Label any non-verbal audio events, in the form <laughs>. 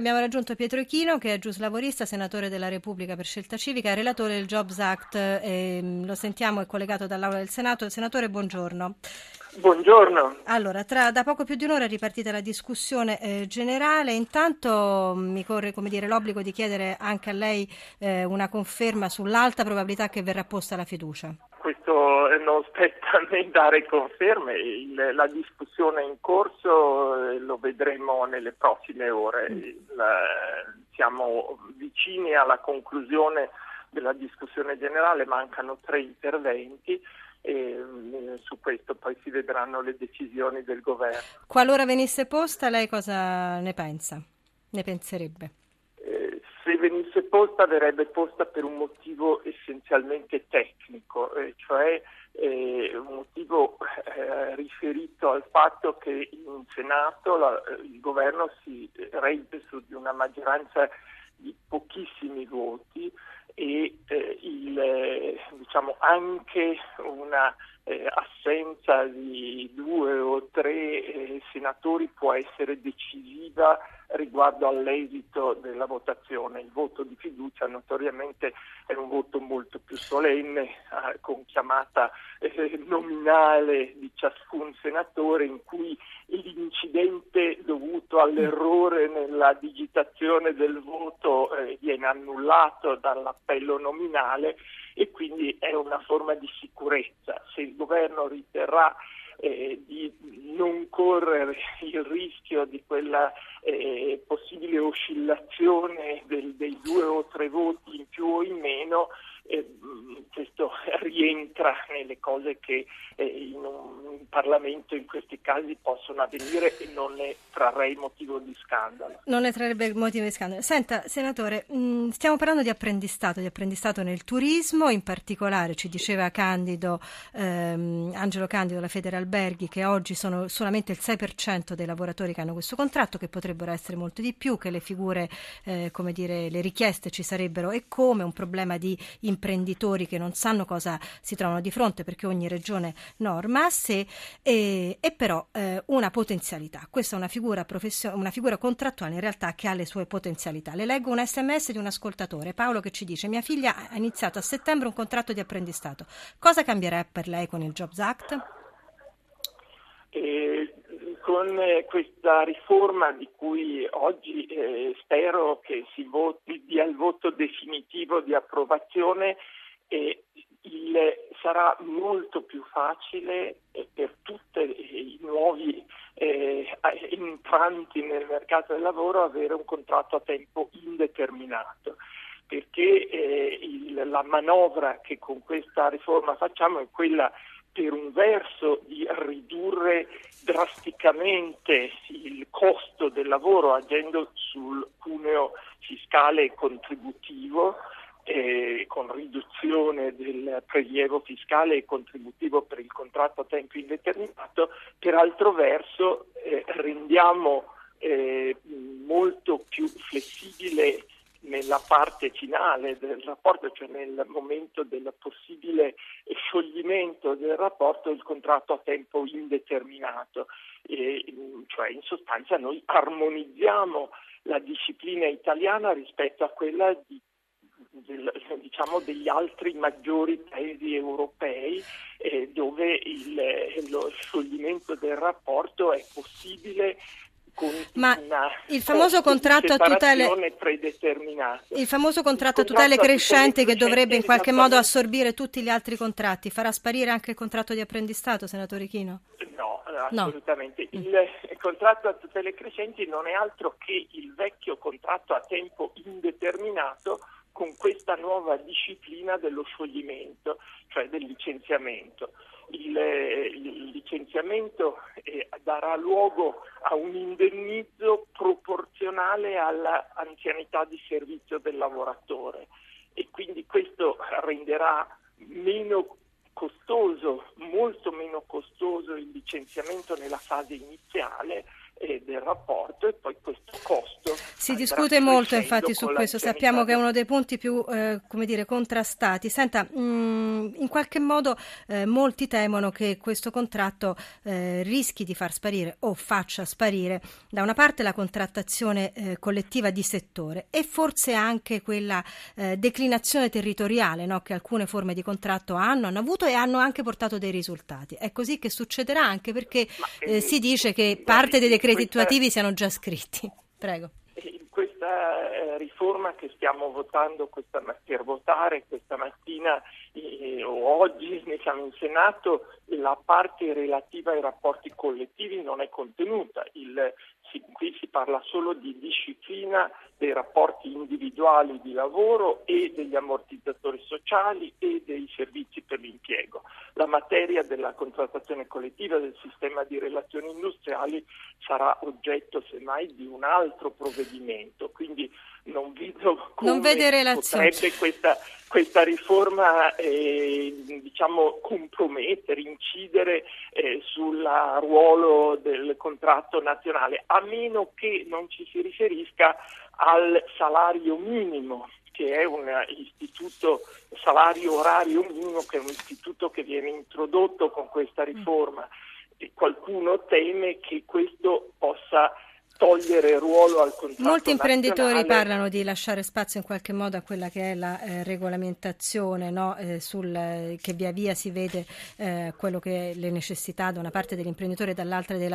Abbiamo raggiunto Pietro Ichino che è giuslavorista, senatore della Repubblica per scelta civica, relatore del Jobs Act. Eh, lo sentiamo, è collegato dall'Aula del Senato. Senatore, buongiorno. Buongiorno. Allora, tra, da poco più di un'ora è ripartita la discussione eh, generale. Intanto mm, mi corre dire, l'obbligo di chiedere anche a lei eh, una conferma sull'alta probabilità che verrà posta la fiducia. Questo non spetta a me dare conferme, Il, la discussione è in corso, eh, lo vedremo nelle prossime ore. Mm. La, siamo vicini alla conclusione della discussione generale, mancano tre interventi e eh, su questo poi si vedranno le decisioni del governo. Qualora venisse posta, lei cosa ne pensa? Ne penserebbe? Se venisse posta verrebbe posta per un motivo essenzialmente tecnico, eh, cioè eh, un motivo eh, riferito al fatto che in Senato la, il governo si regge su di una maggioranza di pochissimi voti e eh, il, diciamo, anche una eh, assenza di due o tre eh, senatori può essere decisiva riguardo all'esito della votazione. Il voto di fiducia notoriamente è un voto molto più solenne, eh, con chiamata eh, nominale di ciascun senatore, in cui l'incidente dovuto all'errore nella digitazione del voto eh, viene annullato dall'appello nominale e quindi è una forma di sicurezza. Se il governo riterrà eh, di non correre il rischio di quella eh, possibile oscillazione del, dei due o tre voti in più o in meno, eh, questo rientra nelle cose che eh, in un Parlamento in questi casi possono avvenire e non ne trarrei motivo di scandalo. Non ne trarrebbe motivo di scandalo. Senta, senatore, mh, stiamo parlando di apprendistato, di apprendistato nel turismo, in particolare ci diceva Candido, ehm, Angelo Candido, la Federalberghi, che oggi sono solamente il 6% dei lavoratori che hanno questo contratto, che potrebbero essere molto di più, che le figure, eh, come dire, le richieste ci sarebbero e come un problema di imprenditori che non sanno cosa si trovano di fronte perché ogni regione norma sé e, e però eh, una potenzialità. Questa è una figura, professio- una figura contrattuale in realtà che ha le sue potenzialità. Le leggo un sms di un ascoltatore, Paolo, che ci dice mia figlia ha iniziato a settembre un contratto di apprendistato. Cosa cambierà per lei con il Jobs Act? Eh, con questa riforma di cui oggi eh, spero che si voti, dia il voto definitivo di approvazione, eh, il, sarà molto più facile per tutti i nuovi eh, entranti nel mercato del lavoro avere un contratto a tempo indeterminato. Perché eh, il, la manovra che con questa riforma facciamo è quella per un verso di ridurre drasticamente il costo del lavoro agendo sul cuneo fiscale e contributivo eh, con riduzione del prelievo fiscale e contributivo per il contratto a tempo indeterminato, per altro verso eh, rendiamo eh, molto più flessibile nella parte finale del rapporto, cioè nel momento del possibile scioglimento del rapporto, il contratto a tempo indeterminato. E, cioè in sostanza noi armonizziamo la disciplina italiana rispetto a quella di del, diciamo, degli altri maggiori paesi europei eh, dove il, lo scioglimento del rapporto è possibile ma il famoso contratto a tutele. Il famoso contratto a tutele crescente che dovrebbe in qualche modo assorbire tutti gli altri contratti, farà sparire anche il contratto di apprendistato, senatore Chino? No, assolutamente. No. Il, il contratto a tutele crescenti non è altro che il vecchio contratto a tempo indeterminato questa nuova disciplina dello scioglimento, cioè del licenziamento. Il, il licenziamento eh, darà luogo a un indennizzo proporzionale all'anzianità di servizio del lavoratore e quindi questo renderà meno costoso, molto meno costoso il licenziamento nella fase iniziale eh, del rapporto e poi questo costo. Si discute molto infatti su questo, sappiamo che è uno dei punti più eh, come dire, contrastati. Senta, mh, mm, in qualche modo eh, molti temono che questo contratto eh, rischi di far sparire o faccia sparire da una parte la contrattazione eh, collettiva di settore e forse anche quella eh, declinazione territoriale no, che alcune forme di contratto hanno, hanno avuto e hanno anche portato dei risultati. È così che succederà anche perché eh, si dice che parte dei decreti attuativi siano già scritti. <laughs> Prego questa eh, riforma che stiamo votando questa, per votare questa mattina eh, oggi siamo in Senato, la parte relativa ai rapporti collettivi non è contenuta. Il, si, qui si parla solo di disciplina dei rapporti individuali di lavoro e degli ammortizzatori sociali e dei servizi per l'impiego. La materia della contrattazione collettiva del sistema di relazioni industriali sarà oggetto semmai di un altro provvedimento, quindi non vedo come non potrebbe questa, questa riforma eh, diciamo, compromettere, incidere eh, sul ruolo del contratto nazionale, a meno che non ci si riferisca al salario minimo che è un istituto salario orario minimo che è un istituto che viene introdotto con questa riforma. E qualcuno teme che questo possa togliere ruolo al contratto Molti imprenditori nazionale. parlano di lasciare spazio in qualche modo a quella che è la eh, regolamentazione, no? eh, sul, eh, che via via si vede eh, quello che le necessità da una parte dell'imprenditore e dall'altra dei